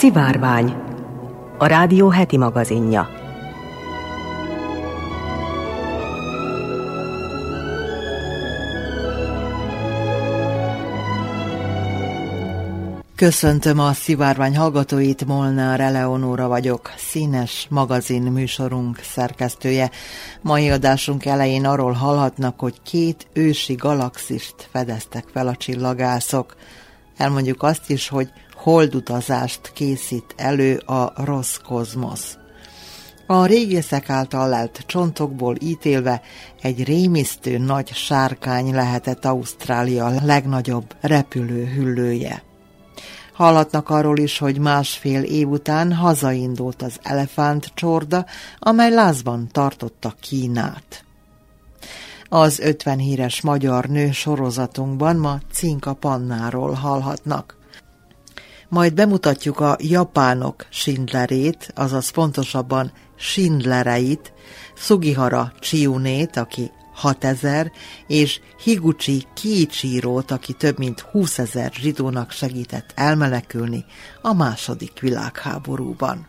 Szivárvány, a rádió heti magazinja. Köszöntöm a szivárvány hallgatóit, Molnár Eleonóra vagyok, színes magazin műsorunk szerkesztője. Mai adásunk elején arról hallhatnak, hogy két ősi galaxist fedeztek fel a csillagászok. Elmondjuk azt is, hogy holdutazást készít elő a Roszkozmosz. A régészek által lelt csontokból ítélve egy rémisztő nagy sárkány lehetett Ausztrália legnagyobb repülőhüllője. Hallatnak arról is, hogy másfél év után hazaindult az elefánt csorda, amely lázban tartotta Kínát. Az 50 híres magyar nő sorozatunkban ma Cinka Pannáról hallhatnak. Majd bemutatjuk a japánok Schindlerét, azaz pontosabban Schindlereit, Sugihara Chiunét, aki 6000, és Higuchi Kiichirót, aki több mint 20 ezer zsidónak segített elmenekülni a második világháborúban.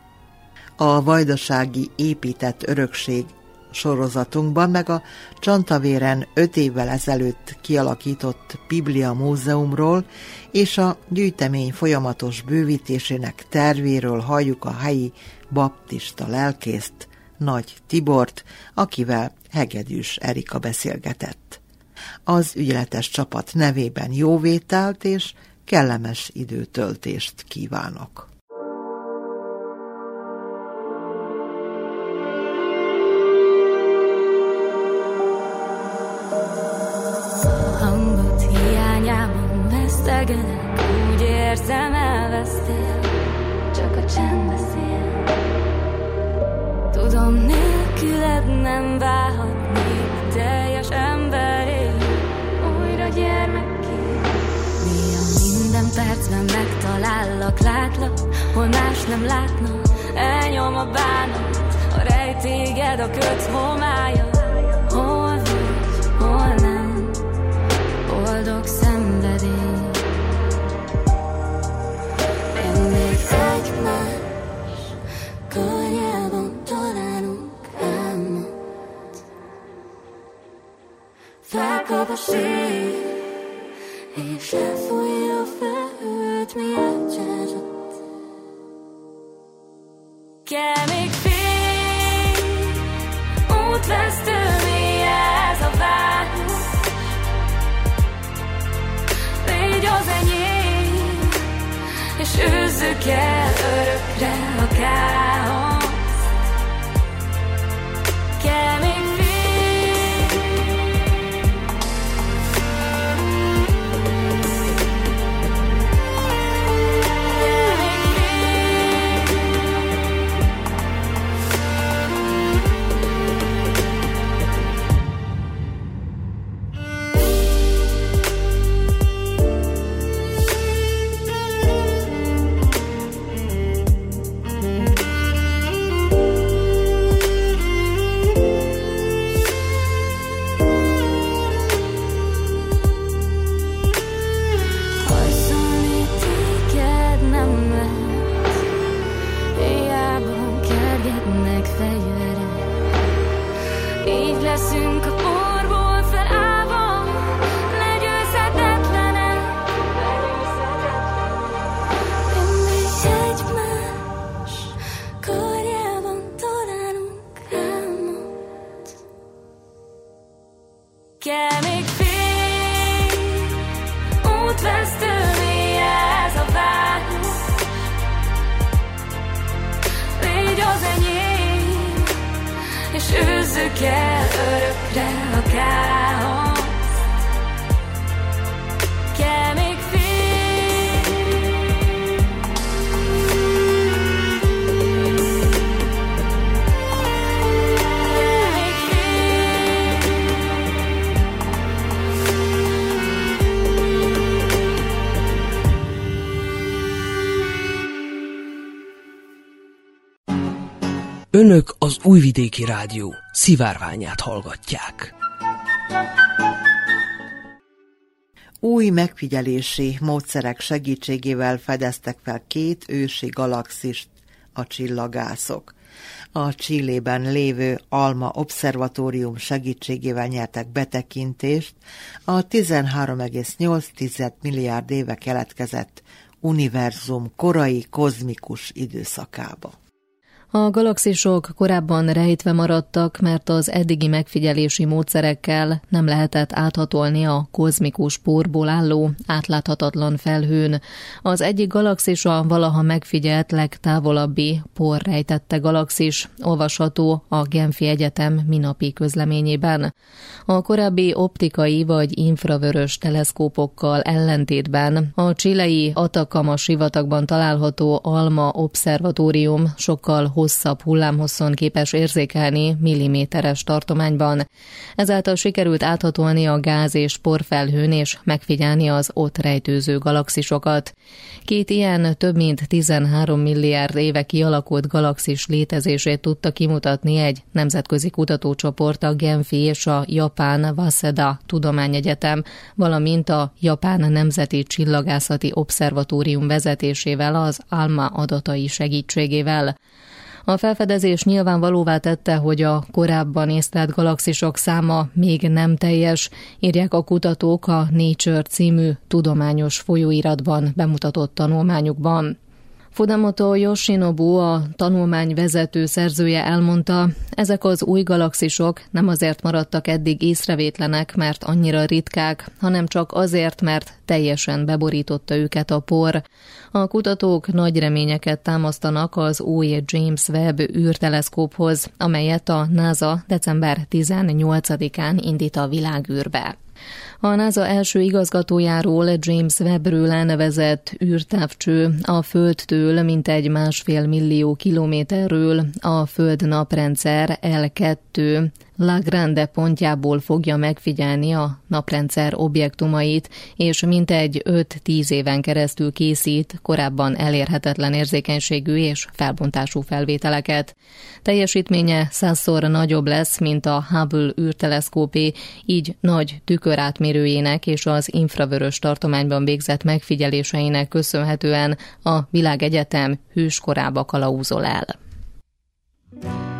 A vajdasági épített örökség sorozatunkban, meg a Csantavéren öt évvel ezelőtt kialakított Biblia Múzeumról és a gyűjtemény folyamatos bővítésének tervéről halljuk a helyi baptista lelkészt, Nagy Tibort, akivel Hegedűs Erika beszélgetett. Az ügyeletes csapat nevében jóvételt és kellemes időtöltést kívánok. Hol más nem látna, elnyom a bánat, a rejtéged a köt homája. Hol vagy, hol nem, boldog szenvedély. Én még egymás karjában találunk álmot. Felkap a szél, és elfújja a felhőt, mi elcsázott. Kell még fény, útvesztő, mi ez a város? Légy az enyém, és őzzük el örökre a káoszt. Kell még Újvidéki Rádió szivárványát hallgatják. Új megfigyelési módszerek segítségével fedeztek fel két ősi galaxist a csillagászok. A Csillében lévő Alma Obszervatórium segítségével nyertek betekintést a 13,8 milliárd éve keletkezett univerzum korai kozmikus időszakába. A galaxisok korábban rejtve maradtak, mert az eddigi megfigyelési módszerekkel nem lehetett áthatolni a kozmikus porból álló, átláthatatlan felhőn. Az egyik galaxis a valaha megfigyelt legtávolabbi por rejtette galaxis, olvasható a Genfi Egyetem minapi közleményében. A korábbi optikai vagy infravörös teleszkópokkal ellentétben a csilei Atakama sivatagban található Alma Obszervatórium sokkal hosszabb hullámhosszon képes érzékelni milliméteres tartományban. Ezáltal sikerült áthatolni a gáz és porfelhőn és megfigyelni az ott rejtőző galaxisokat. Két ilyen több mint 13 milliárd éve kialakult galaxis létezését tudta kimutatni egy nemzetközi kutatócsoport a Genfi és a Japán Waseda Tudományegyetem, valamint a Japán Nemzeti Csillagászati Obszervatórium vezetésével az ALMA adatai segítségével. A felfedezés nyilvánvalóvá tette, hogy a korábban észlelt galaxisok száma még nem teljes, írják a kutatók a Nature című tudományos folyóiratban bemutatott tanulmányukban. Fudamoto Yoshinobu, a tanulmány vezető szerzője elmondta, ezek az új galaxisok nem azért maradtak eddig észrevétlenek, mert annyira ritkák, hanem csak azért, mert teljesen beborította őket a por. A kutatók nagy reményeket támasztanak az új James Webb űrteleszkóphoz, amelyet a NASA december 18-án indít a világűrbe. A NASA első igazgatójáról James Webbről elnevezett űrtávcső. A Földtől mintegy másfél millió kilométerről a Föld naprendszer L2 La Grande pontjából fogja megfigyelni a naprendszer objektumait, és mintegy 5-10 éven keresztül készít korábban elérhetetlen érzékenységű és felbontású felvételeket. Teljesítménye százszor nagyobb lesz, mint a Hubble űrteleszkópé, így nagy tükörátmérőjének és az infravörös tartományban végzett megfigyeléseinek köszönhetően a világegyetem hőskorába kalauzol el. Nobody know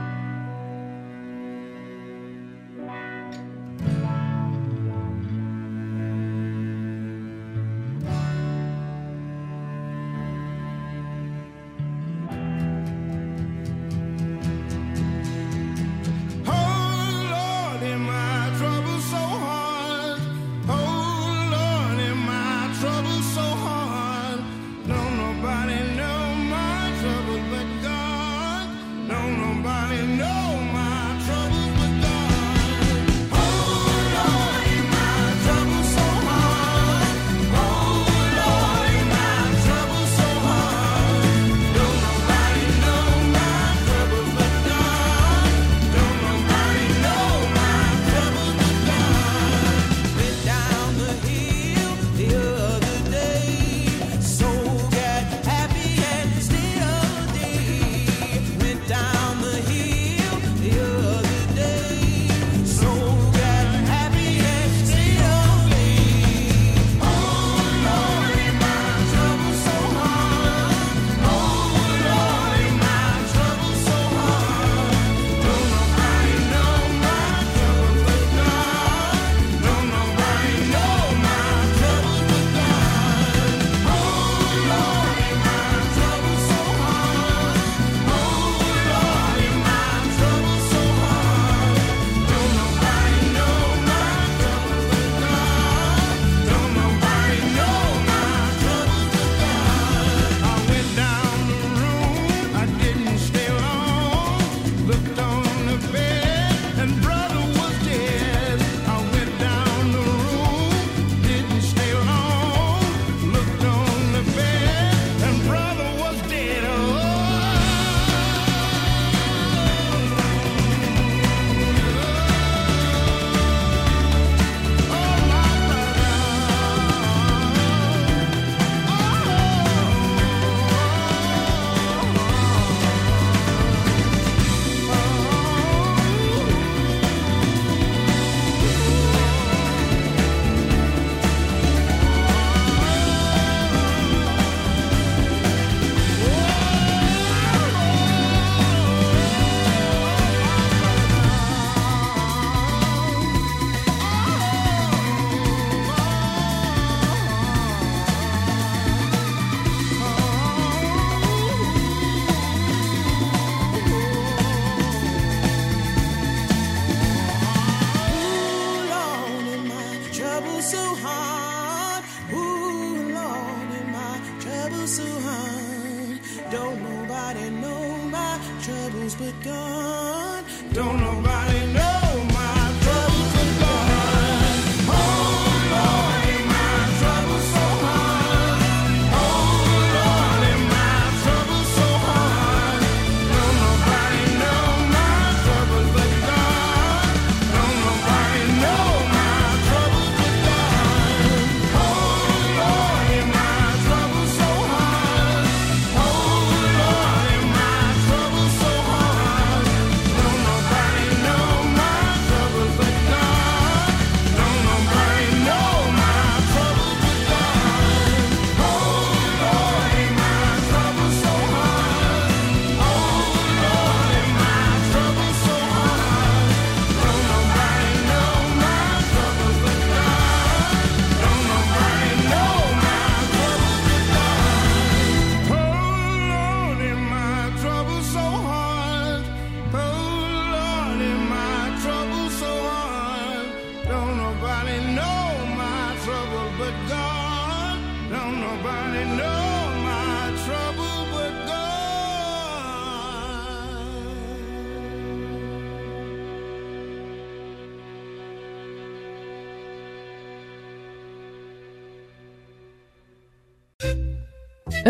so hard. Ooh, Lord, in my trouble so hard. Don't nobody know my troubles but God. Don't nobody know.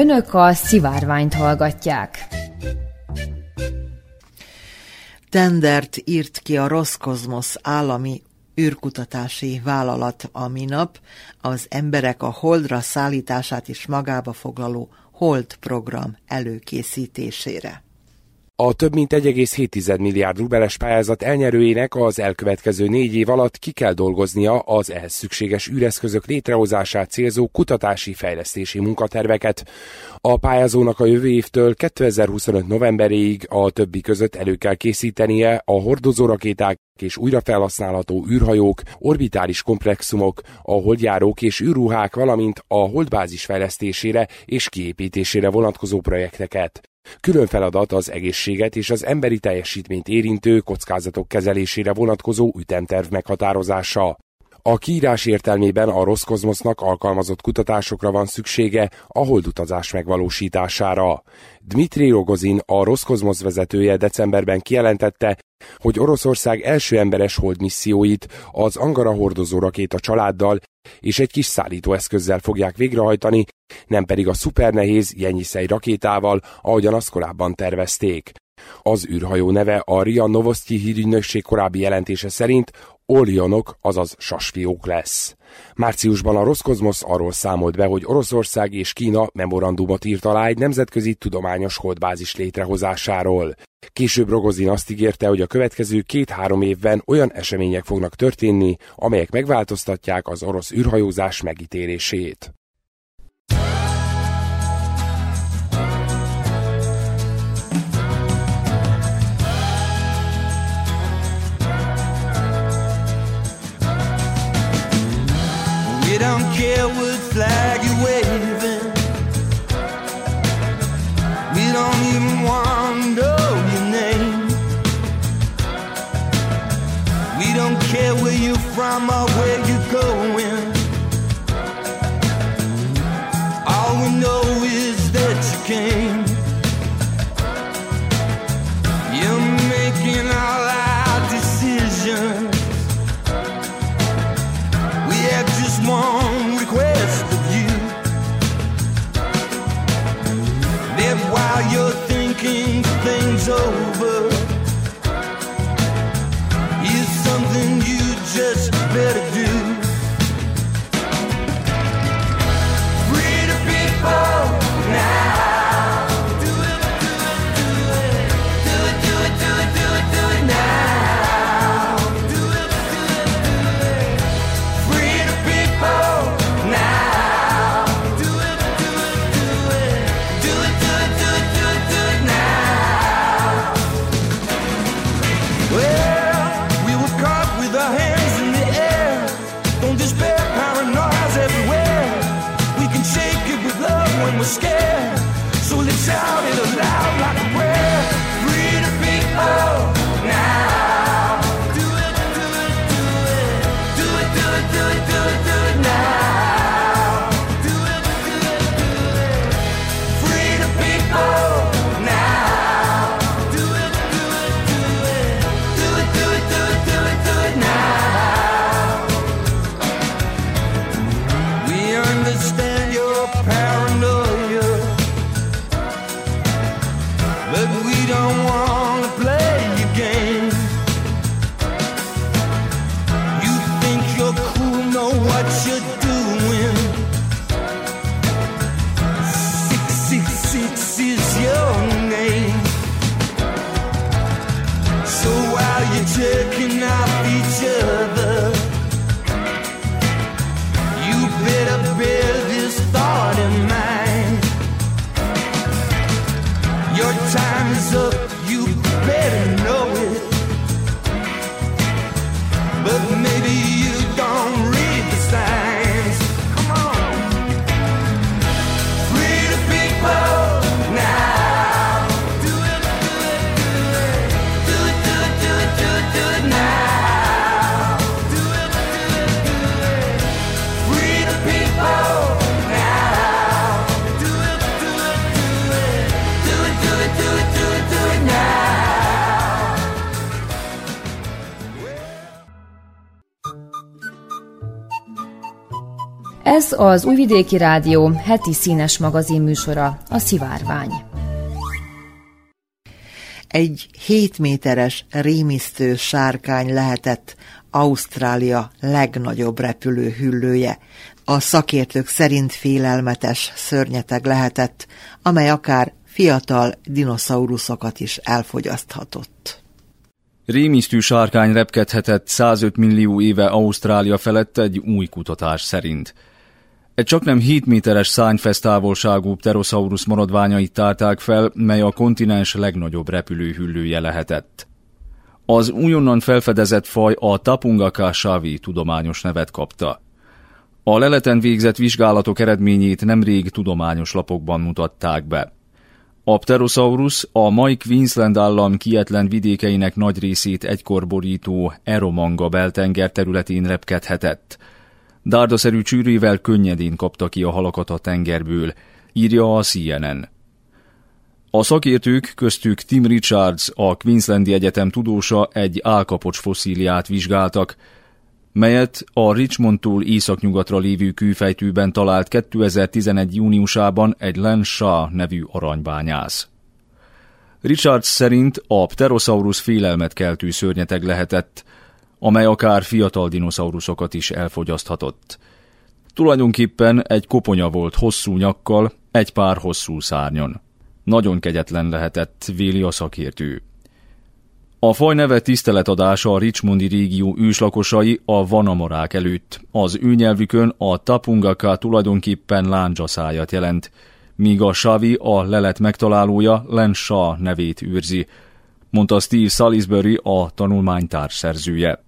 Önök a szivárványt hallgatják. Tendert írt ki a Roszkozmosz állami űrkutatási vállalat a minap az emberek a holdra szállítását is magába foglaló Hold program előkészítésére. A több mint 1,7 milliárd rubeles pályázat elnyerőjének az elkövetkező négy év alatt ki kell dolgoznia az ehhez szükséges űreszközök létrehozását célzó kutatási fejlesztési munkaterveket. A pályázónak a jövő évtől 2025 novemberéig a többi között elő kell készítenie a hordozórakéták és újrafelhasználható űrhajók, orbitális komplexumok, a holdjárók és űrruhák, valamint a holdbázis fejlesztésére és kiépítésére vonatkozó projekteket. Külön feladat az egészséget és az emberi teljesítményt érintő kockázatok kezelésére vonatkozó ütemterv meghatározása. A kiírás értelmében a Roszkozmosznak alkalmazott kutatásokra van szüksége a holdutazás megvalósítására. Dmitri Rogozin, a Roszkozmosz vezetője decemberben kijelentette, hogy Oroszország első emberes holdmisszióit az Angara hordozó rakéta családdal és egy kis szállítóeszközzel fogják végrehajtani, nem pedig a szupernehéz Jenyiszei rakétával, ahogyan azt korábban tervezték. Az űrhajó neve a RIA Novosti hírügynökség korábbi jelentése szerint Orionok, azaz sasfiók lesz. Márciusban a Roszkozmosz arról számolt be, hogy Oroszország és Kína memorandumot írt alá egy nemzetközi tudományos holdbázis létrehozásáról. Később Rogozin azt ígérte, hogy a következő két-három évben olyan események fognak történni, amelyek megváltoztatják az orosz űrhajózás megítélését. Don't care what flag you're waving. We don't even want to know your name. We don't care where you're from or where you're az Újvidéki Rádió heti színes magazin műsora, a Szivárvány. Egy 7 méteres rémisztő sárkány lehetett Ausztrália legnagyobb repülő hüllője. A szakértők szerint félelmetes szörnyeteg lehetett, amely akár fiatal dinoszauruszokat is elfogyaszthatott. Rémisztű sárkány repkedhetett 105 millió éve Ausztrália felett egy új kutatás szerint. Egy csaknem 7 méteres szányfesztávolságú pterosaurus maradványait tárták fel, mely a kontinens legnagyobb repülőhüllője lehetett. Az újonnan felfedezett faj a Tapungaka savi tudományos nevet kapta. A leleten végzett vizsgálatok eredményét nemrég tudományos lapokban mutatták be. A Pterosaurus a mai Queensland állam kietlen vidékeinek nagy részét egykor borító Eromanga beltenger területén repkedhetett. Dárdaszerű csűrével könnyedén kapta ki a halakat a tengerből, írja a CNN. A szakértők, köztük Tim Richards, a Queenslandi Egyetem tudósa egy álkapocs fosszíliát vizsgáltak, melyet a Richmondtól északnyugatra lévő kőfejtőben talált 2011. júniusában egy Len Shah nevű aranybányász. Richards szerint a Pterosaurus félelmet keltő szörnyeteg lehetett, amely akár fiatal dinoszauruszokat is elfogyaszthatott. Tulajdonképpen egy koponya volt hosszú nyakkal, egy pár hosszú szárnyon. Nagyon kegyetlen lehetett, véli a szakértő. A faj neve tiszteletadása a Richmondi régió őslakosai a vanamarák előtt. Az ő nyelvükön a tapungaka tulajdonképpen lándzsaszájat jelent, míg a savi a lelet megtalálója Len nevét őrzi, mondta Steve Salisbury a tanulmánytárs szerzője.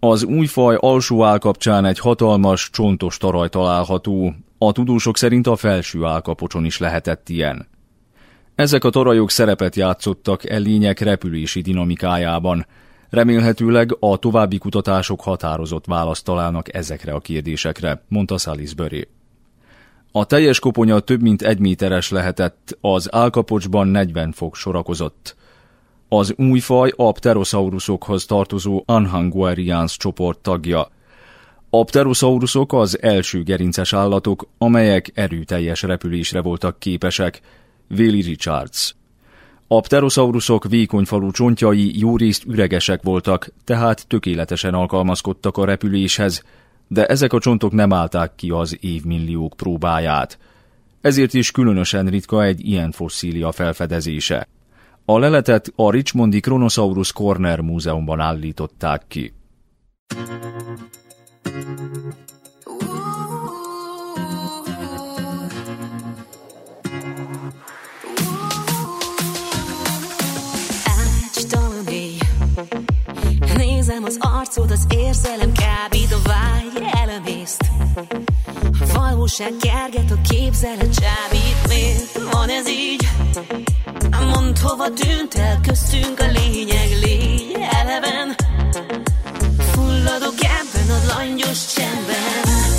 Az új faj alsó állkapcsán egy hatalmas, csontos taraj található, a tudósok szerint a felső állkapocson is lehetett ilyen. Ezek a tarajok szerepet játszottak e lények repülési dinamikájában. Remélhetőleg a további kutatások határozott választ találnak ezekre a kérdésekre, mondta Salisbury. A teljes koponya több mint egy méteres lehetett, az álkapocsban 40 fok sorakozott. Az új faj a pterosaurusokhoz tartozó Anhanguarians csoport tagja. A pterosaurusok az első gerinces állatok, amelyek erőteljes repülésre voltak képesek, Véli Richards. A pterosaurusok vékonyfalú csontjai jó részt üregesek voltak, tehát tökéletesen alkalmazkodtak a repüléshez, de ezek a csontok nem állták ki az évmilliók próbáját. Ezért is különösen ritka egy ilyen fosszília felfedezése. A leletet a Richmondi Kronosaurus Corner Múzeumban állították ki. Arcod, az érzelem kábít A vágy elemészt. A valóság kerget, a képzelet csábít Miért van ez így? Mondd, hova tűnt el köztünk a lényeg Légy eleven? Fulladok ebben a langyos csendben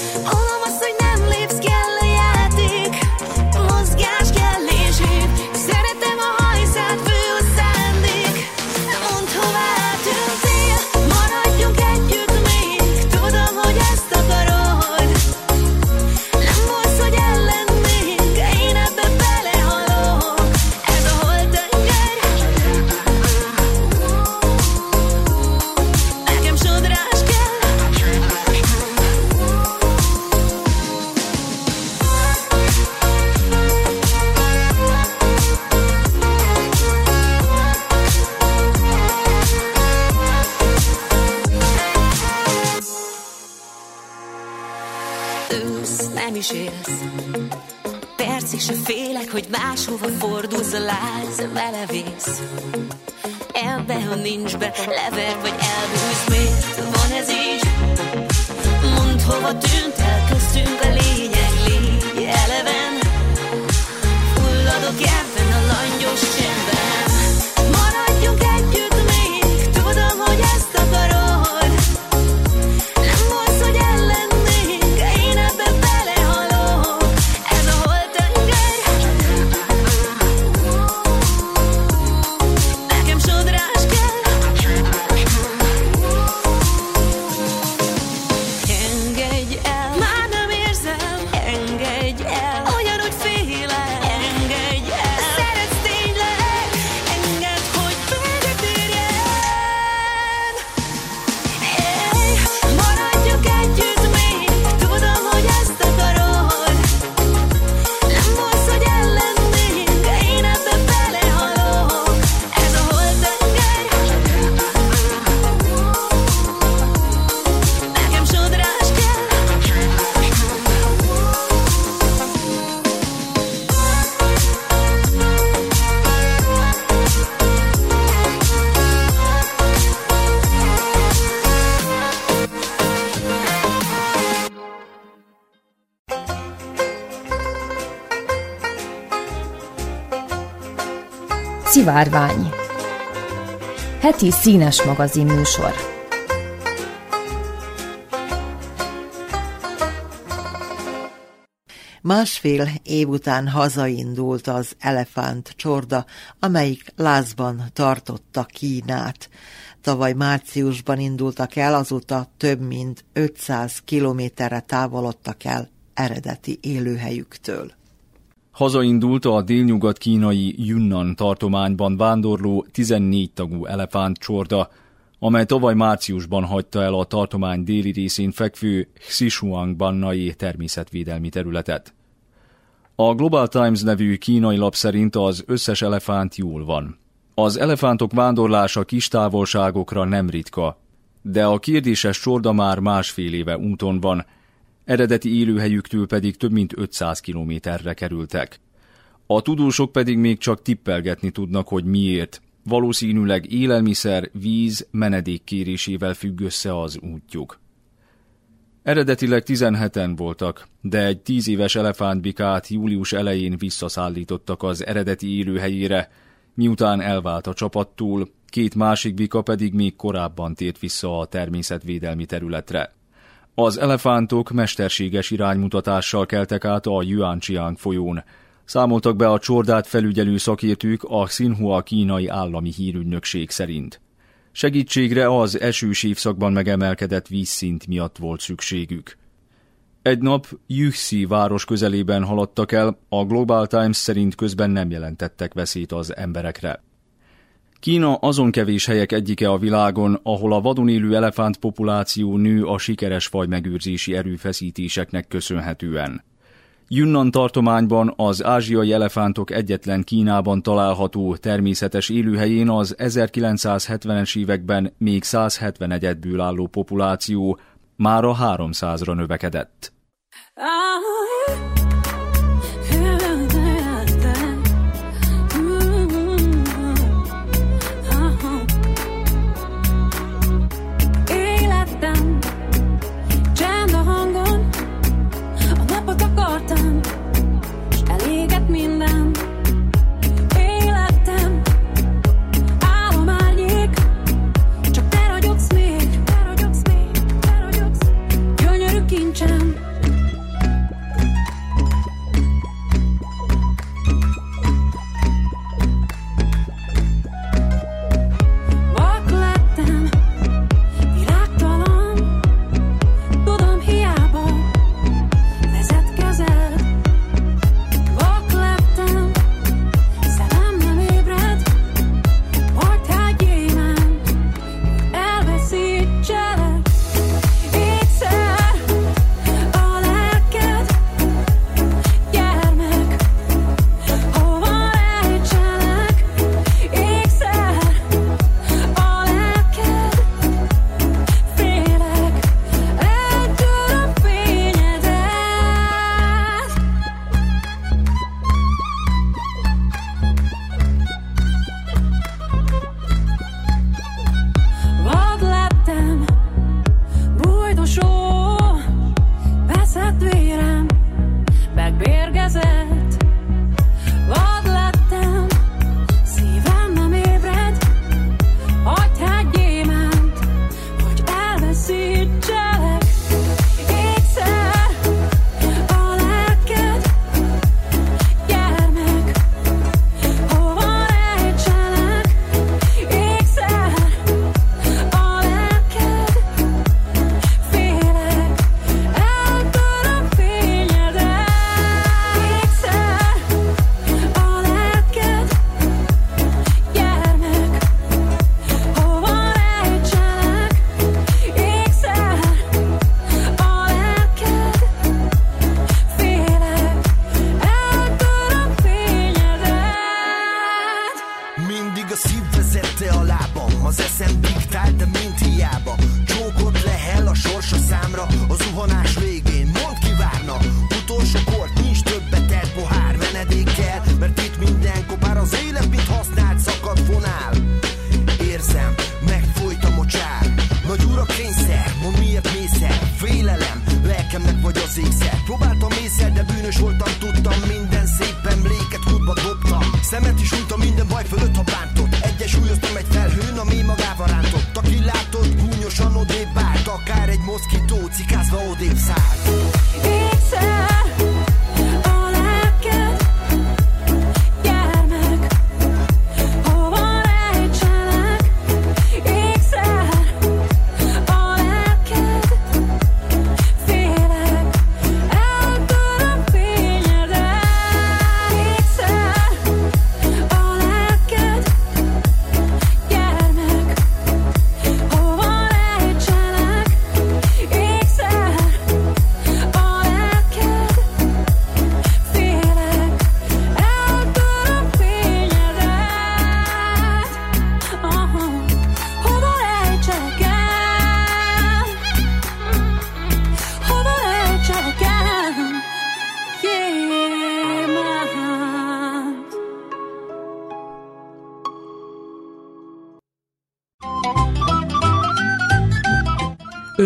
is élsz. Percig se félek, hogy máshova fordulsz a láz, belevész. Ebbe, ha nincs be, lever vagy elbújsz, miért van ez így? Mondd, hova tűnt el köztünk a lényeg, légy eleven. Fulladok ebben a langyos csendben. Szivárvány Heti színes magazin műsor Másfél év után hazaindult az elefánt csorda, amelyik lázban tartotta Kínát. Tavaly márciusban indultak el, azóta több mint 500 kilométerre távolodtak el eredeti élőhelyüktől. Hazaindult a délnyugat-kínai Yunnan tartományban vándorló 14 tagú elefántcsorda, amely tavaly márciusban hagyta el a tartomány déli részén fekvő Xishuang-bannai természetvédelmi területet. A Global Times nevű kínai lap szerint az összes elefánt jól van. Az elefántok vándorlása kis távolságokra nem ritka, de a kérdéses csorda már másfél éve úton van, eredeti élőhelyüktől pedig több mint 500 kilométerre kerültek. A tudósok pedig még csak tippelgetni tudnak, hogy miért. Valószínűleg élelmiszer, víz, menedék kérésével függ össze az útjuk. Eredetileg 17-en voltak, de egy 10 éves elefántbikát július elején visszaszállítottak az eredeti élőhelyére, miután elvált a csapattól, két másik bika pedig még korábban tért vissza a természetvédelmi területre. Az elefántok mesterséges iránymutatással keltek át a Yuanjiang folyón. Számoltak be a csordát felügyelő szakértők a Xinhua kínai állami hírügynökség szerint. Segítségre az esős évszakban megemelkedett vízszint miatt volt szükségük. Egy nap Yüxi város közelében haladtak el, a Global Times szerint közben nem jelentettek veszélyt az emberekre. Kína azon kevés helyek egyike a világon, ahol a vadon élő elefánt populáció nő a sikeres fajmegőrzési erőfeszítéseknek köszönhetően. Yunnan tartományban az ázsiai elefántok egyetlen Kínában található természetes élőhelyén az 1970-es években még 171-ből álló populáció mára 300-ra növekedett. Életem,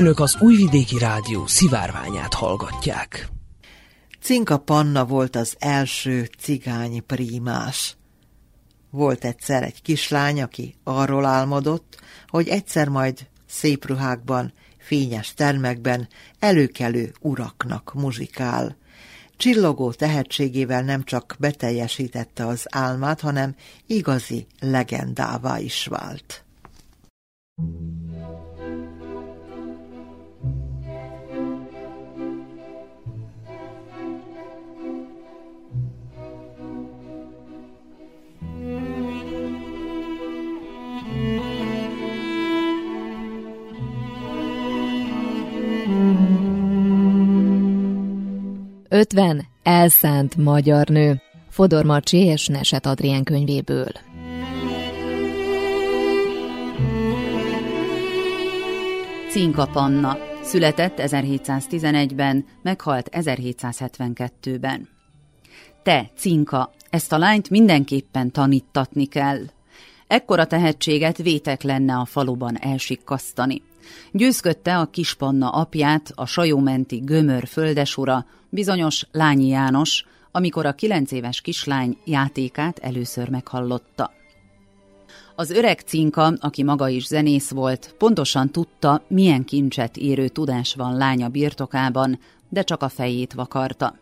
Önök az Újvidéki Rádió szivárványát hallgatják. Cinka Panna volt az első cigány prímás. Volt egyszer egy kislány, aki arról álmodott, hogy egyszer majd szép ruhákban, fényes termekben előkelő uraknak muzsikál. Csillogó tehetségével nem csak beteljesítette az álmát, hanem igazi legendává is vált. Ötven elszánt magyar nő. Fodor Marcsi és Neset Adrien könyvéből. Cinka Panna. Született 1711-ben, meghalt 1772-ben. Te, Cinka, ezt a lányt mindenképpen tanítatni kell. Ekkora tehetséget vétek lenne a faluban elsikkasztani. Győzködte a kispanna apját, a sajómenti gömör földesura, bizonyos Lányi János, amikor a kilenc éves kislány játékát először meghallotta. Az öreg cinka, aki maga is zenész volt, pontosan tudta, milyen kincset érő tudás van lánya birtokában, de csak a fejét vakarta.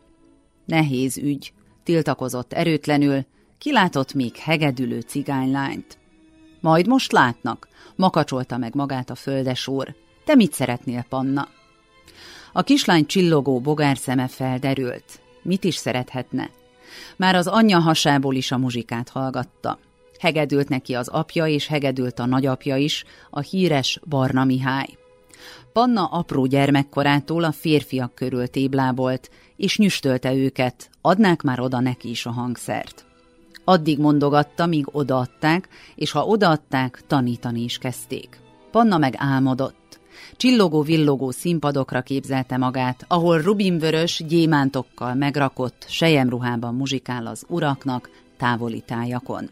Nehéz ügy, tiltakozott erőtlenül, kilátott még hegedülő cigánylányt. Majd most látnak, makacsolta meg magát a földesúr. Te mit szeretnél, Panna? A kislány csillogó bogár szeme felderült. Mit is szerethetne? Már az anyja hasából is a muzsikát hallgatta. Hegedült neki az apja, és hegedült a nagyapja is, a híres Barna Mihály. Panna apró gyermekkorától a férfiak körül téblábolt, és nyüstölte őket, adnák már oda neki is a hangszert. Addig mondogatta, míg odaadták, és ha odaadták, tanítani is kezdték. Panna meg álmodott. Csillogó-villogó színpadokra képzelte magát, ahol rubinvörös, gyémántokkal megrakott, sejemruhában muzsikál az uraknak távoli tájakon.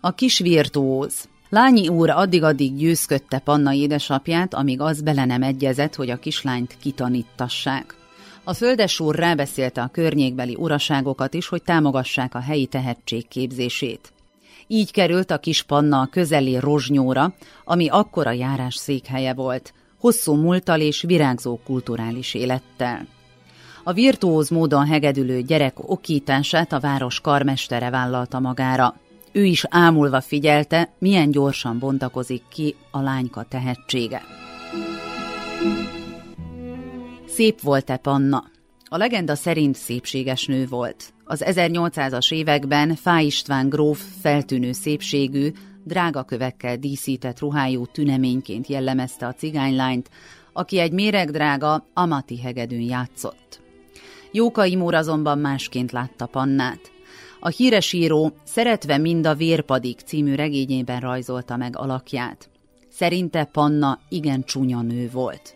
A kis virtuóz. Lányi úr addig-addig győzködte Panna édesapját, amíg az bele nem egyezett, hogy a kislányt kitanítassák. A földes úr rábeszélte a környékbeli uraságokat is, hogy támogassák a helyi tehetség. Így került a kis Panna a közeli Rozsnyóra, ami akkora járás székhelye volt, hosszú múltal és virágzó kulturális élettel. A virtuóz módon hegedülő gyerek okítását a város karmestere vállalta magára. Ő is ámulva figyelte, milyen gyorsan bontakozik ki a lányka tehetsége. Szép volt-e Panna? A legenda szerint szépséges nő volt. Az 1800-as években Fáj István gróf feltűnő szépségű, drága kövekkel díszített ruhájú tüneményként jellemezte a cigánylányt, aki egy méregdrága Amati hegedűn játszott. Jóka Imór azonban másként látta Pannát. A híres író Szeretve mind a vérpadik című regényében rajzolta meg alakját. Szerinte Panna igen csúnya nő volt.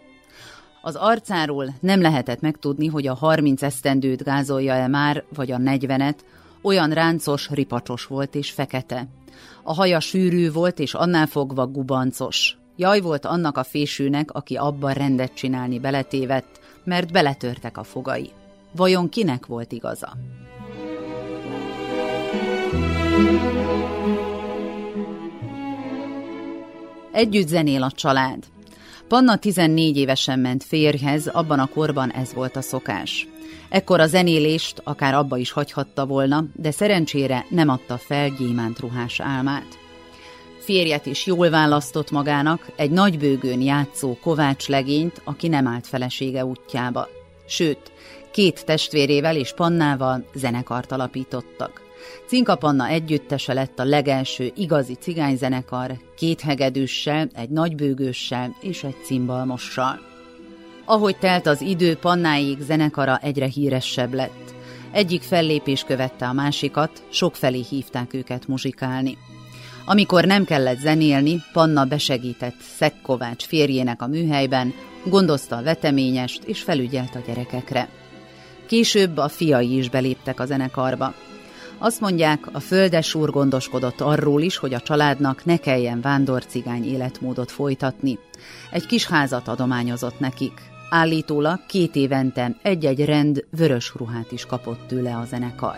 Az arcáról nem lehetett megtudni, hogy a 30 esztendőt gázolja-e már, vagy a 40-et, olyan ráncos, ripacsos volt és fekete. A haja sűrű volt, és annál fogva gubancos. Jaj volt annak a fésűnek, aki abban rendet csinálni beletévedt, mert beletörtek a fogai. Vajon kinek volt igaza? Együtt zenél a család. Panna 14 évesen ment férjhez, abban a korban ez volt a szokás. Ekkor a zenélést akár abba is hagyhatta volna, de szerencsére nem adta fel gyémánt ruhás álmát. Férjet is jól választott magának, egy nagybőgőn játszó Kovács legényt, aki nem állt felesége útjába. Sőt, két testvérével és Pannával zenekart alapítottak. Cinka Panna együttese lett a legelső igazi cigányzenekar, két hegedűssel, egy nagybőgőssel és egy cimbalmossal. Ahogy telt az idő, Pannáig zenekara egyre híresebb lett. Egyik fellépés követte a másikat, sokfelé hívták őket muzsikálni. Amikor nem kellett zenélni, Panna besegített Szek Kovács férjének a műhelyben, gondozta a veteményest és felügyelt a gyerekekre. Később a fiai is beléptek a zenekarba. Azt mondják, a földes úr gondoskodott arról is, hogy a családnak ne kelljen vándorcigány életmódot folytatni. Egy kis házat adományozott nekik. Állítólag két évente egy-egy rend vörös ruhát is kapott tőle a zenekar.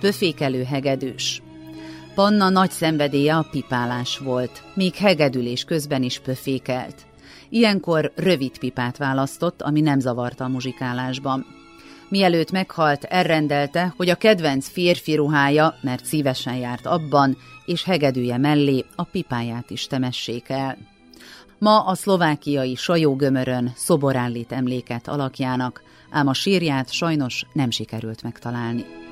Pöfékelő hegedűs Panna nagy szenvedélye a pipálás volt, míg hegedülés közben is pöfékelt. Ilyenkor rövid pipát választott, ami nem zavarta a muzsikálásban. Mielőtt meghalt, elrendelte, hogy a kedvenc férfi ruhája, mert szívesen járt abban, és hegedűje mellé a pipáját is temessék el. Ma a szlovákiai sajógömörön szobor állít emléket alakjának, ám a sírját sajnos nem sikerült megtalálni.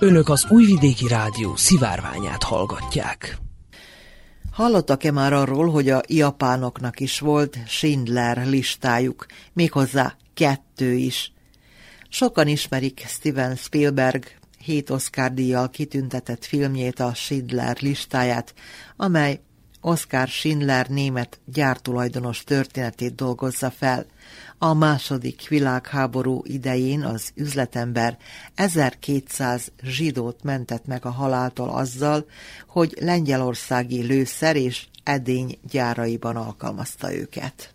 Önök az Újvidéki Rádió szivárványát hallgatják. Hallottak-e már arról, hogy a japánoknak is volt Schindler listájuk, méghozzá kettő is? Sokan ismerik Steven Spielberg hét Oscar díjjal kitüntetett filmjét, a Schindler listáját, amely Oscar Schindler német gyártulajdonos történetét dolgozza fel. A második világháború idején az üzletember 1200 zsidót mentett meg a haláltól azzal, hogy lengyelországi lőszer és edény gyáraiban alkalmazta őket.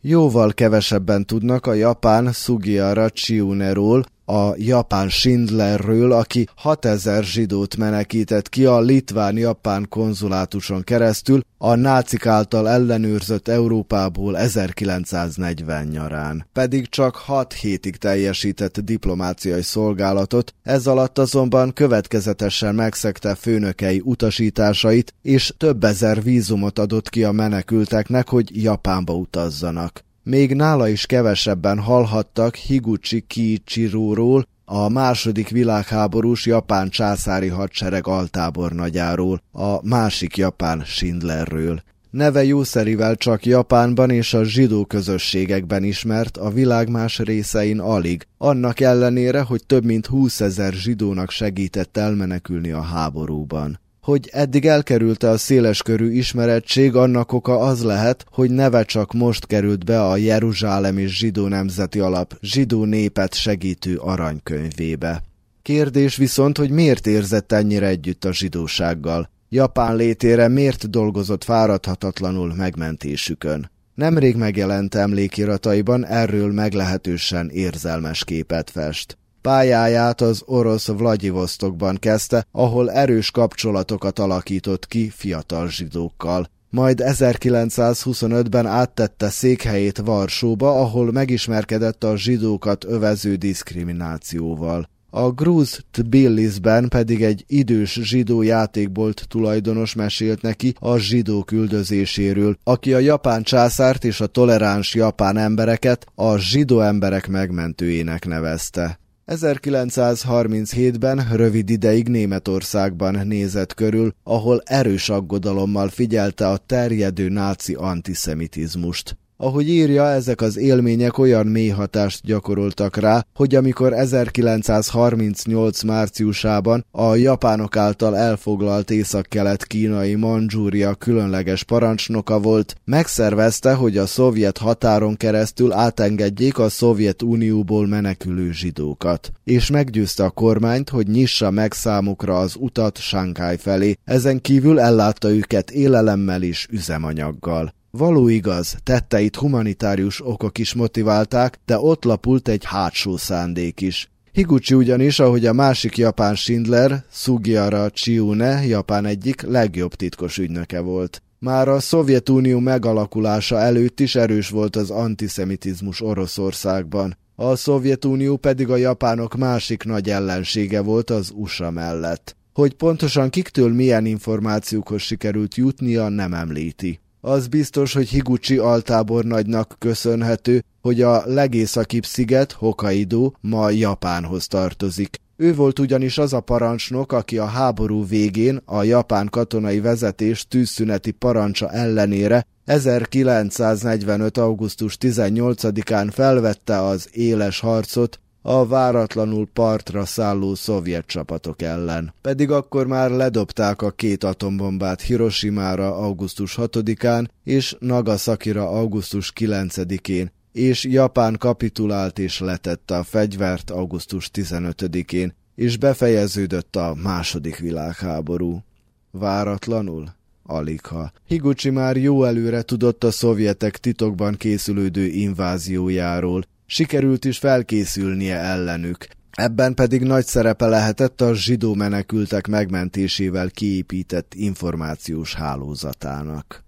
Jóval kevesebben tudnak a japán Sugiara Chiuneról, a japán Schindlerről, aki 6000 zsidót menekített ki a litván-japán konzulátuson keresztül a nácik által ellenőrzött Európából 1940 nyarán. Pedig csak 6 hétig teljesített diplomáciai szolgálatot, ez alatt azonban következetesen megszegte főnökei utasításait, és több ezer vízumot adott ki a menekülteknek, hogy Japánba utazzanak. Még nála is kevesebben hallhattak Higuchi Kiichiróról, a második világháborús japán császári hadsereg altábornagyáról, a másik japán Schindlerről. Neve jószerivel csak Japánban és a zsidó közösségekben ismert, a világ más részein alig, annak ellenére, hogy több mint 20 ezer zsidónak segített elmenekülni a háborúban hogy eddig elkerülte a széleskörű ismerettség, annak oka az lehet, hogy neve csak most került be a Jeruzsálemi Zsidó Nemzeti Alap zsidó népet segítő aranykönyvébe. Kérdés viszont, hogy miért érzett ennyire együtt a zsidósággal? Japán létére miért dolgozott fáradhatatlanul megmentésükön? Nemrég megjelent emlékirataiban erről meglehetősen érzelmes képet fest. Pályáját az orosz Vladivostokban kezdte, ahol erős kapcsolatokat alakított ki fiatal zsidókkal. majd 1925-ben áttette székhelyét Varsóba, ahol megismerkedett a zsidókat övező diszkriminációval. A Gruz Tbilisben pedig egy idős zsidó játékbolt tulajdonos mesélt neki a zsidó küldözéséről, aki a japán császárt és a toleráns japán embereket a zsidó emberek megmentőjének nevezte. 1937-ben rövid ideig Németországban nézett körül, ahol erős aggodalommal figyelte a terjedő náci antiszemitizmust. Ahogy írja, ezek az élmények olyan mély hatást gyakoroltak rá, hogy amikor 1938 márciusában a japánok által elfoglalt észak-kelet kínai Mandzsúria különleges parancsnoka volt, megszervezte, hogy a szovjet határon keresztül átengedjék a Szovjetunióból menekülő zsidókat, és meggyőzte a kormányt, hogy nyissa meg számukra az utat Sánkáj felé, ezen kívül ellátta őket élelemmel és üzemanyaggal. Való igaz, tetteit humanitárius okok is motiválták, de ott lapult egy hátsó szándék is. Higuchi ugyanis, ahogy a másik japán Schindler, Sugiara Chiune, Japán egyik legjobb titkos ügynöke volt. Már a Szovjetunió megalakulása előtt is erős volt az antiszemitizmus Oroszországban. A Szovjetunió pedig a japánok másik nagy ellensége volt az USA mellett. Hogy pontosan kiktől milyen információkhoz sikerült jutnia, nem említi. Az biztos, hogy Higuchi altábornagynak köszönhető, hogy a legészakibb sziget, Hokkaido, ma Japánhoz tartozik. Ő volt ugyanis az a parancsnok, aki a háború végén a japán katonai vezetés tűzszüneti parancsa ellenére 1945. augusztus 18-án felvette az éles harcot a váratlanul partra szálló szovjet csapatok ellen. Pedig akkor már ledobták a két atombombát Hiroshimára augusztus 6-án és Nagasakira augusztus 9-én, és Japán kapitulált és letette a fegyvert augusztus 15-én, és befejeződött a második világháború. Váratlanul? Aligha. Higuchi már jó előre tudott a szovjetek titokban készülődő inváziójáról, sikerült is felkészülnie ellenük. Ebben pedig nagy szerepe lehetett a zsidó menekültek megmentésével kiépített információs hálózatának.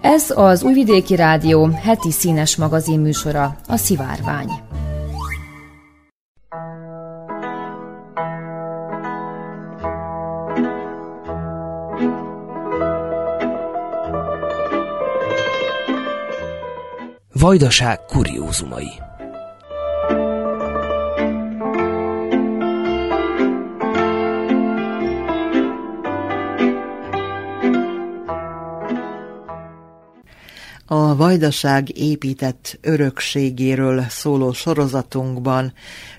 Ez az Újvidéki Rádió heti színes magazin műsora, a Szivárvány. Vajdaság kuriózumai A Vajdaság épített örökségéről szóló sorozatunkban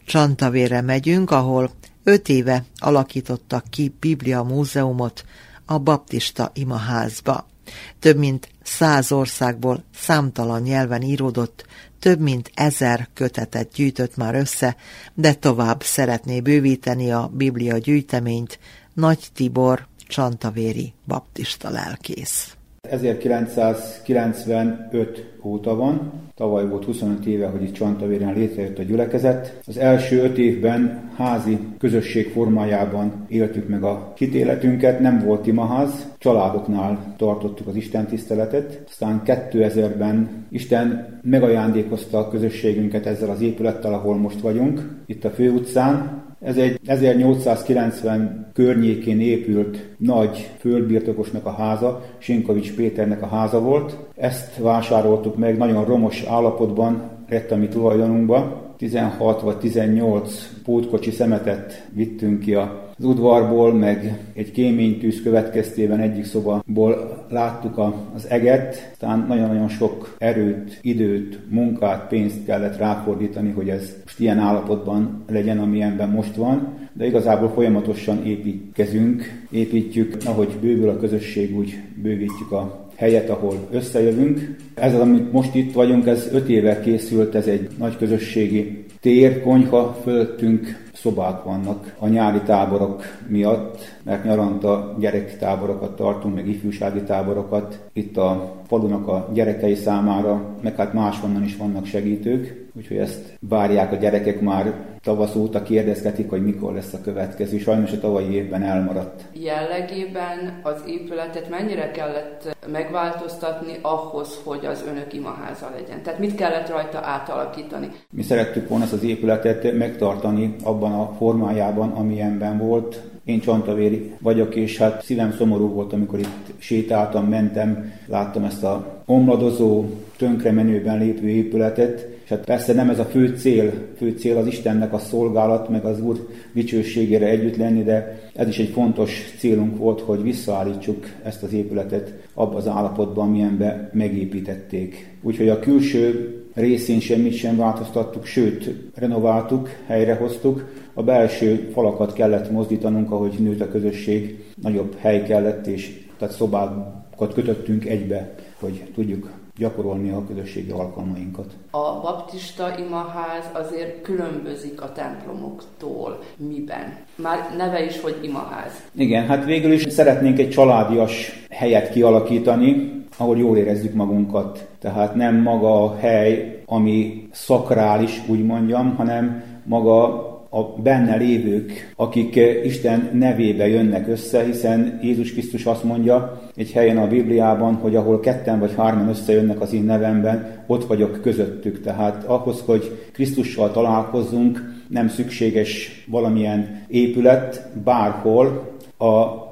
Csantavére megyünk, ahol öt éve alakítottak ki Biblia Múzeumot a Baptista Imaházba. Több mint száz országból számtalan nyelven íródott, több mint ezer kötetet gyűjtött már össze, de tovább szeretné bővíteni a Biblia gyűjteményt Nagy Tibor Csantavéri baptista lelkész. 1995 óta van, tavaly volt 25 éve, hogy itt Csantavéren létrejött a gyülekezet. Az első öt évben házi közösség formájában éltük meg a kitéletünket, nem volt imaház, családoknál tartottuk az Isten tiszteletet. Aztán 2000-ben Isten megajándékozta a közösségünket ezzel az épülettel, ahol most vagyunk, itt a főutcán, ez egy 1890 környékén épült nagy földbirtokosnak a háza, Sinkovics Péternek a háza volt. Ezt vásároltuk meg nagyon romos állapotban, lett a mi tulajdonunkba. 16 vagy 18 pótkocsi szemetet vittünk ki az udvarból, meg egy kéménytűz következtében egyik szobaból láttuk az eget, aztán nagyon-nagyon sok erőt, időt, munkát, pénzt kellett ráfordítani, hogy ez most ilyen állapotban legyen, amilyenben most van, de igazából folyamatosan építkezünk, építjük, ahogy bővül a közösség, úgy bővítjük a helyet, ahol összejövünk. Ez az, amit most itt vagyunk, ez öt éve készült, ez egy nagy közösségi tér, konyha, fölöttünk szobák vannak a nyári táborok miatt, mert nyaranta gyerektáborokat tartunk, meg ifjúsági táborokat itt a falunak a gyerekei számára, meg hát máshonnan is vannak segítők. Úgyhogy ezt várják a gyerekek már tavasz óta kérdezgetik, hogy mikor lesz a következő. Sajnos a tavalyi évben elmaradt. Jellegében az épületet mennyire kellett megváltoztatni ahhoz, hogy az önök imaháza legyen? Tehát mit kellett rajta átalakítani? Mi szerettük volna ezt az épületet megtartani abban a formájában, amilyenben volt. Én Csantavéri vagyok, és hát szívem szomorú volt, amikor itt sétáltam, mentem, láttam ezt a omladozó, tönkre menőben lépő épületet, és hát persze nem ez a fő cél, fő cél az Istennek a szolgálat, meg az Úr dicsőségére együtt lenni, de ez is egy fontos célunk volt, hogy visszaállítsuk ezt az épületet abba az állapotban, milyenbe megépítették. Úgyhogy a külső részén semmit sem változtattuk, sőt, renováltuk, helyrehoztuk, a belső falakat kellett mozdítanunk, ahogy nőtt a közösség, nagyobb hely kellett, és tehát szobákat kötöttünk egybe, hogy tudjuk gyakorolni a közösségi alkalmainkat. A baptista imaház azért különbözik a templomoktól. Miben? Már neve is, hogy imaház. Igen, hát végül is szeretnénk egy családias helyet kialakítani, ahol jól érezzük magunkat. Tehát nem maga a hely, ami szakrális, úgy mondjam, hanem maga a benne lévők, akik Isten nevébe jönnek össze, hiszen Jézus Krisztus azt mondja egy helyen a Bibliában, hogy ahol ketten vagy hárman összejönnek az én nevemben, ott vagyok közöttük. Tehát ahhoz, hogy Krisztussal találkozzunk, nem szükséges valamilyen épület, bárhol. A,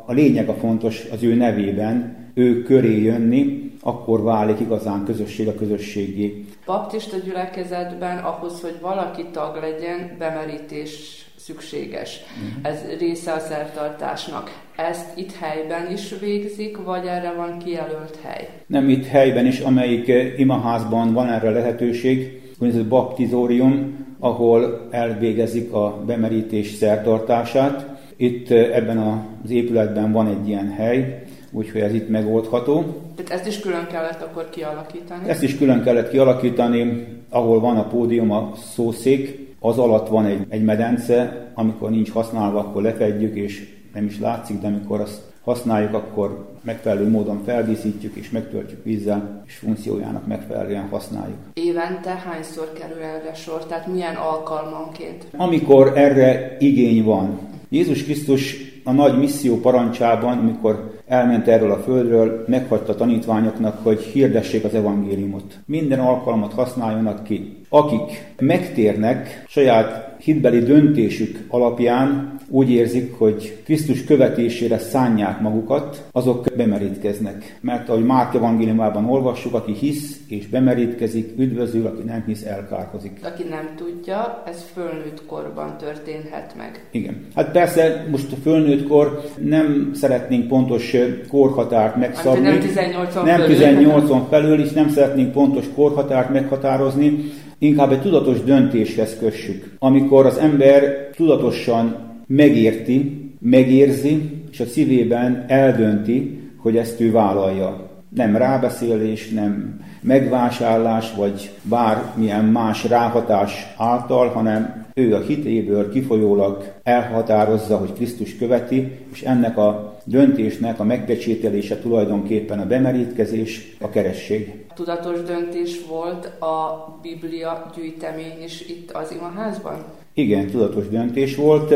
a lényeg a fontos az ő nevében, ő köré jönni, akkor válik igazán közösség a közösségé. Baptista gyülekezetben ahhoz, hogy valaki tag legyen, bemerítés szükséges. Mhm. Ez része a szertartásnak. Ezt itt helyben is végzik, vagy erre van kijelölt hely? Nem itt helyben is, amelyik eh, imaházban van erre lehetőség, úgynevezett baptizórium, ahol elvégezik a bemerítés szertartását. Itt eh, ebben az épületben van egy ilyen hely, úgyhogy ez itt megoldható. Tehát ezt is külön kellett akkor kialakítani? Ezt is külön kellett kialakítani, ahol van a pódium, a szószék, az alatt van egy, egy medence, amikor nincs használva, akkor lefedjük, és nem is látszik, de amikor azt használjuk, akkor megfelelő módon feldíszítjük és megtöltjük vízzel, és funkciójának megfelelően használjuk. Évente hányszor kerül erre sor? Tehát milyen alkalmanként? Amikor erre igény van. Jézus Krisztus a nagy misszió parancsában, amikor elment erről a földről, meghagyta tanítványoknak, hogy hirdessék az evangéliumot. Minden alkalmat használjanak ki. Akik megtérnek saját hitbeli döntésük alapján, úgy érzik, hogy Krisztus követésére szánják magukat, azok bemerítkeznek. Mert ahogy Márk evangéliumában olvassuk, aki hisz és bemerítkezik, üdvözül, aki nem hisz, elkárhozik. Aki nem tudja, ez fölnőtt korban történhet meg. Igen. Hát persze most a fölnőttkor nem szeretnénk pontos korhatárt megszabni. Hát, nem 18-on nem felül. 18-on felül is nem szeretnénk pontos korhatárt meghatározni, inkább egy tudatos döntéshez kössük. Amikor az ember tudatosan megérti, megérzi, és a szívében eldönti, hogy ezt ő vállalja. Nem rábeszélés, nem megvásárlás, vagy bármilyen más ráhatás által, hanem ő a hitéből kifolyólag elhatározza, hogy Krisztus követi, és ennek a döntésnek a megpecsételése tulajdonképpen a bemerítkezés, a keresség. Tudatos döntés volt a Biblia gyűjtemény is itt az imaházban? Igen, tudatos döntés volt.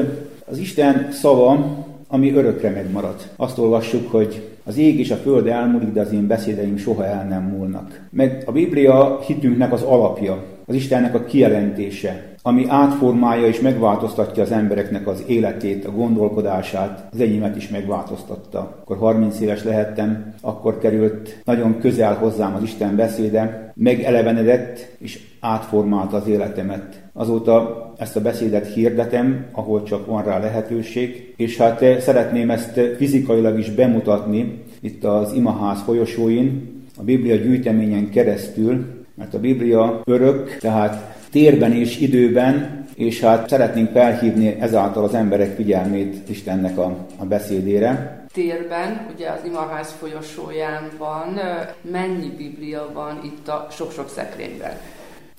Az Isten szava, ami örökre megmarad. Azt olvassuk, hogy az ég és a föld elmúlik, de az én beszédeim soha el nem múlnak. Meg a Biblia hitünknek az alapja, az Istennek a kijelentése, ami átformálja és megváltoztatja az embereknek az életét, a gondolkodását, az enyémet is megváltoztatta. Akkor 30 éves lehettem, akkor került nagyon közel hozzám az Isten beszéde, megelevenedett és átformálta az életemet. Azóta ezt a beszédet hirdetem, ahol csak van rá lehetőség, és hát eh, szeretném ezt fizikailag is bemutatni itt az imaház folyosóin, a Biblia gyűjteményen keresztül, mert a Biblia örök, tehát térben és időben, és hát szeretnénk felhívni ezáltal az emberek figyelmét Istennek a, a beszédére. Térben, ugye az imaház folyosóján van, mennyi Biblia van itt a sok-sok szekrényben?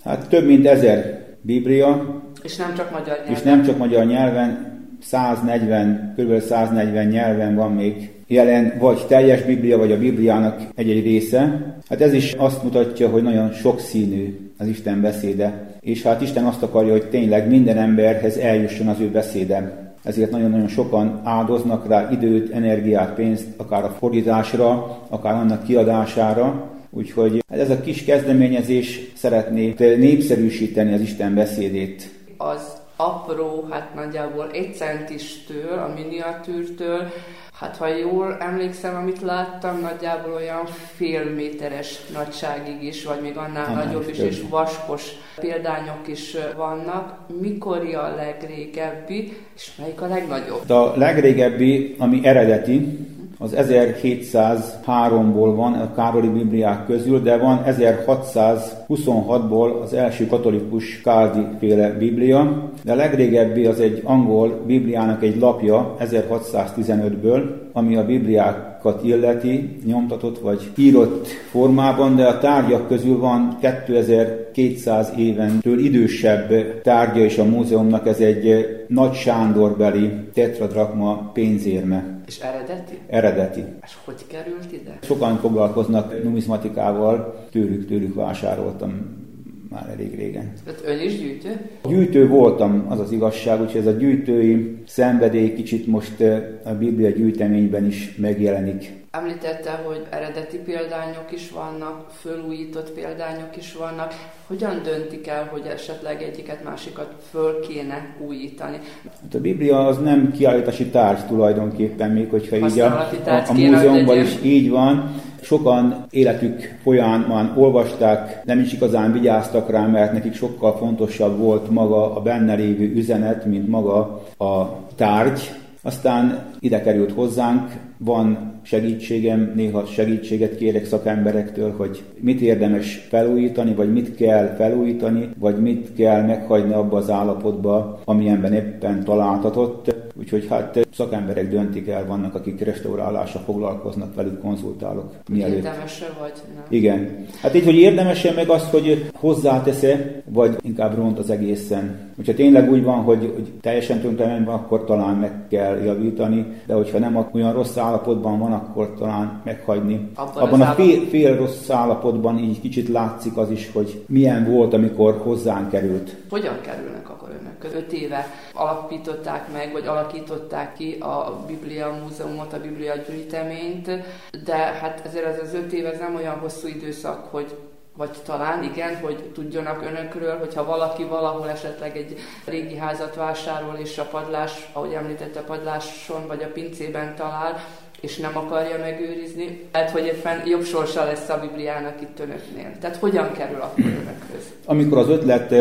Hát több mint ezer Biblia, És nem csak magyar nyelven. és nem csak magyar nyelven, 140, kb. 140 nyelven van még jelen, vagy teljes Biblia, vagy a Bibliának egy-egy része. Hát ez is azt mutatja, hogy nagyon sokszínű az Isten beszéde, és hát Isten azt akarja, hogy tényleg minden emberhez eljusson az ő beszéde. Ezért nagyon-nagyon sokan áldoznak rá időt, energiát, pénzt, akár a fordításra, akár annak kiadására, Úgyhogy ez a kis kezdeményezés szeretné népszerűsíteni az Isten beszédét. Az apró, hát nagyjából egy centistől, a miniatűrtől, hát ha jól emlékszem, amit láttam, nagyjából olyan fél méteres nagyságig is, vagy még annál Annál nagyobb is és vaskos példányok is vannak. Mikori a legrégebbi, és melyik a legnagyobb? De a legrégebbi, ami eredeti, az 1703-ból van a Károli Bibliák közül, de van 1626-ból az első katolikus Káldi féle Biblia, de a legrégebbi az egy angol Bibliának egy lapja 1615-ből, ami a Bibliákat illeti, nyomtatott vagy írott formában, de a tárgyak közül van 2200 éventől idősebb tárgya is a múzeumnak, ez egy Nagy Sándorbeli tetradrakma pénzérme. És eredeti? Eredeti. És hogy került ide? Sokan foglalkoznak numizmatikával, tőlük, tőlük vásároltam már elég régen. Tehát ön is gyűjtő? Gyűjtő voltam, az az igazság, úgyhogy ez a gyűjtői szenvedély kicsit most eh, a Biblia gyűjteményben is megjelenik. Említette, hogy eredeti példányok is vannak, fölújított példányok is vannak. Hogyan döntik el, hogy esetleg egyiket, másikat föl kéne újítani? Hát a Biblia az nem kiállítási tárgy tulajdonképpen, még hogyha így a, a, a múzeumban is így van. Sokan életük folyamán olvasták, nem is igazán vigyáztak rá, mert nekik sokkal fontosabb volt maga a benne lévő üzenet, mint maga a tárgy. Aztán ide került hozzánk, van segítségem, néha segítséget kérek szakemberektől, hogy mit érdemes felújítani, vagy mit kell felújítani, vagy mit kell meghagyni abba az állapotba, amilyenben éppen találtatott. Úgyhogy hát szakemberek döntik el, vannak, akik restaurálással foglalkoznak, velük konzultálok. Mielőtt. Érdemes-e vagy nem? Igen. Hát így, hogy érdemesen meg azt, hogy hozzátesz-e, vagy inkább ront az egészen. Hogyha tényleg úgy van, hogy, hogy teljesen tönkremen van, akkor talán meg kell javítani, de hogyha nem olyan rossz állapotban van, akkor talán meghagyni. Abban Abban a fél, fél rossz állapotban így kicsit látszik az is, hogy milyen volt, amikor hozzánk került. Hogyan kerülnek akkor önök? Öt éve alapították meg, vagy alakították ki a Biblia Múzeumot, a Biblia gyűjteményt, de hát ezért ez az öt év ez nem olyan hosszú időszak, hogy vagy talán igen, hogy tudjanak önökről, hogyha valaki valahol esetleg egy régi házat vásárol, és a padlás, ahogy említette, a padláson vagy a pincében talál, és nem akarja megőrizni, lehet, hogy éppen jobb sorsa lesz a Bibliának itt önöknél. Tehát hogyan kerül akkor önökhöz? Amikor az ötlet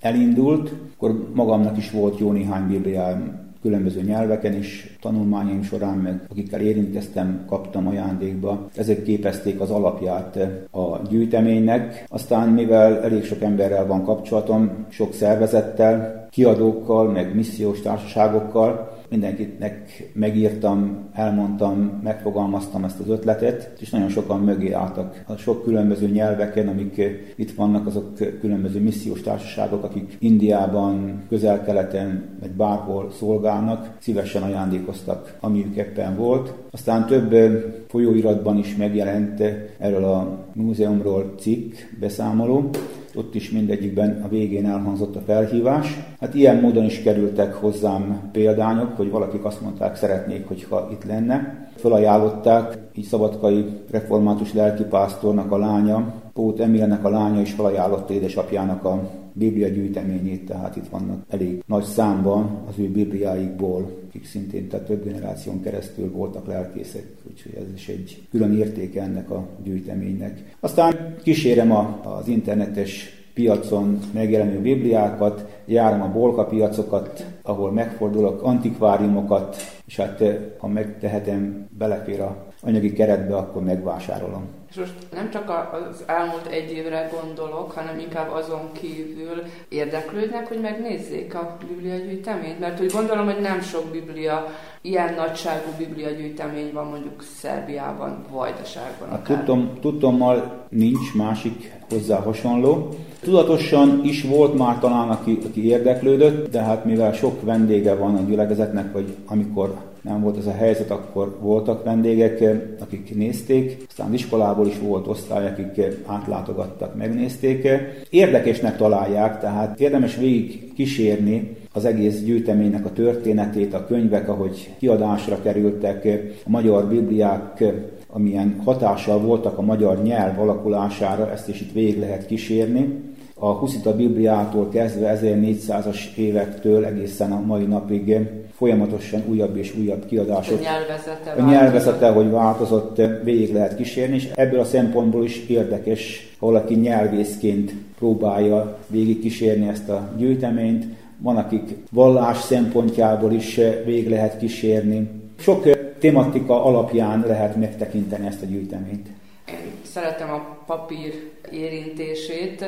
elindult, akkor magamnak is volt jó néhány bibliám különböző nyelveken is, tanulmányaim során, meg akikkel érintkeztem, kaptam ajándékba. Ezek képezték az alapját a gyűjteménynek. Aztán, mivel elég sok emberrel van kapcsolatom, sok szervezettel, kiadókkal, meg missziós társaságokkal, mindenkinek megírtam, elmondtam, megfogalmaztam ezt az ötletet, és nagyon sokan mögé álltak. A sok különböző nyelveken, amik eh, itt vannak, azok különböző missziós társaságok, akik Indiában, közel-keleten, vagy bárhol szolgálnak, szívesen ajándékoztak, amiük éppen volt. Aztán több eh, folyóiratban is megjelent eh, erről a múzeumról cikk, beszámoló, ott is mindegyikben a végén elhangzott a felhívás. Hát ilyen módon is kerültek hozzám példányok, hogy valakik azt mondták, szeretnék, hogyha itt lenne. Felajánlották, így Szabadkai református lelkipásztornak a lánya, Pót Emilnek a lánya is felajánlotta édesapjának a Biblia gyűjteményét, tehát itt vannak elég nagy számban az ő Bibliáikból, akik szintén tehát több generáción keresztül voltak lelkészek, úgyhogy ez is egy külön értéke ennek a gyűjteménynek. Aztán kísérem a, az internetes piacon megjelenő bibliákat, járom a bolka piacokat, ahol megfordulok, antikváriumokat, és hát eh, ha megtehetem, belefér a anyagi keretbe, akkor megvásárolom. És most nem csak a- az elmúlt egy évre gondolok, hanem inkább azon kívül érdeklődnek, hogy megnézzék a Biblia gyűjteményt, mert úgy gondolom, hogy nem sok Biblia, ilyen nagyságú Biblia gyűjtemény van mondjuk Szerbiában, Vajdaságban akár. tudtom, tudtommal nincs másik hozzá hasonló. Tudatosan is volt már talán, aki, aki érdeklődött, de hát mivel sok vendége van a gyülekezetnek, vagy amikor nem volt ez a helyzet, akkor voltak vendégek, akik nézték, aztán iskolából is volt osztály, akik átlátogattak, megnézték. Érdekesnek találják, tehát érdemes végig kísérni az egész gyűjteménynek a történetét, a könyvek, ahogy kiadásra kerültek, a magyar bibliák, amilyen hatással voltak a magyar nyelv alakulására, ezt is itt végig lehet kísérni. A Huszita Bibliától kezdve 1400-as évektől egészen a mai napig folyamatosan újabb és újabb kiadások. A nyelvezete, a nyelvezete hogy változott, végig lehet kísérni, és ebből a szempontból is érdekes, ha valaki nyelvészként próbálja végig kísérni ezt a gyűjteményt. Van, akik vallás szempontjából is végig lehet kísérni. Sok tematika alapján lehet megtekinteni ezt a gyűjteményt. Én szeretem a papír érintését,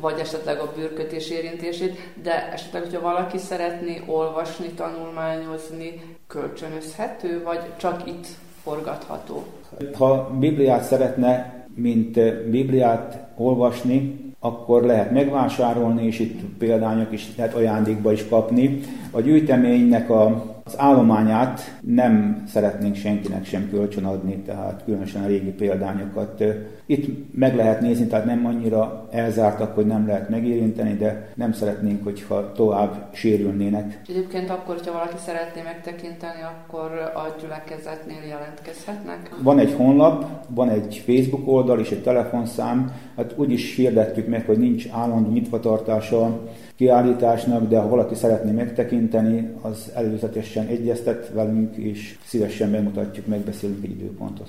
vagy esetleg a bőrkötés érintését, de esetleg, hogyha valaki szeretné olvasni, tanulmányozni, kölcsönözhető, vagy csak itt forgatható? Ha Bibliát szeretne, mint Bibliát olvasni, akkor lehet megvásárolni, és itt példányok is lehet ajándékba is kapni. A gyűjteménynek a, az állományát nem szeretnénk senkinek sem kölcsönadni, tehát különösen a régi példányokat. Itt meg lehet nézni, tehát nem annyira elzártak, hogy nem lehet megérinteni, de nem szeretnénk, hogyha tovább sérülnének. Egyébként akkor, hogyha valaki szeretné megtekinteni, akkor a gyülekezetnél jelentkezhetnek? Van egy honlap, van egy Facebook oldal és egy telefonszám, hát úgy is hirdettük meg, hogy nincs állandó nyitvatartása kiállításnak, de ha valaki szeretné megtekinteni, az előzetesen egyeztet velünk, és szívesen bemutatjuk, megbeszélünk egy időpontot.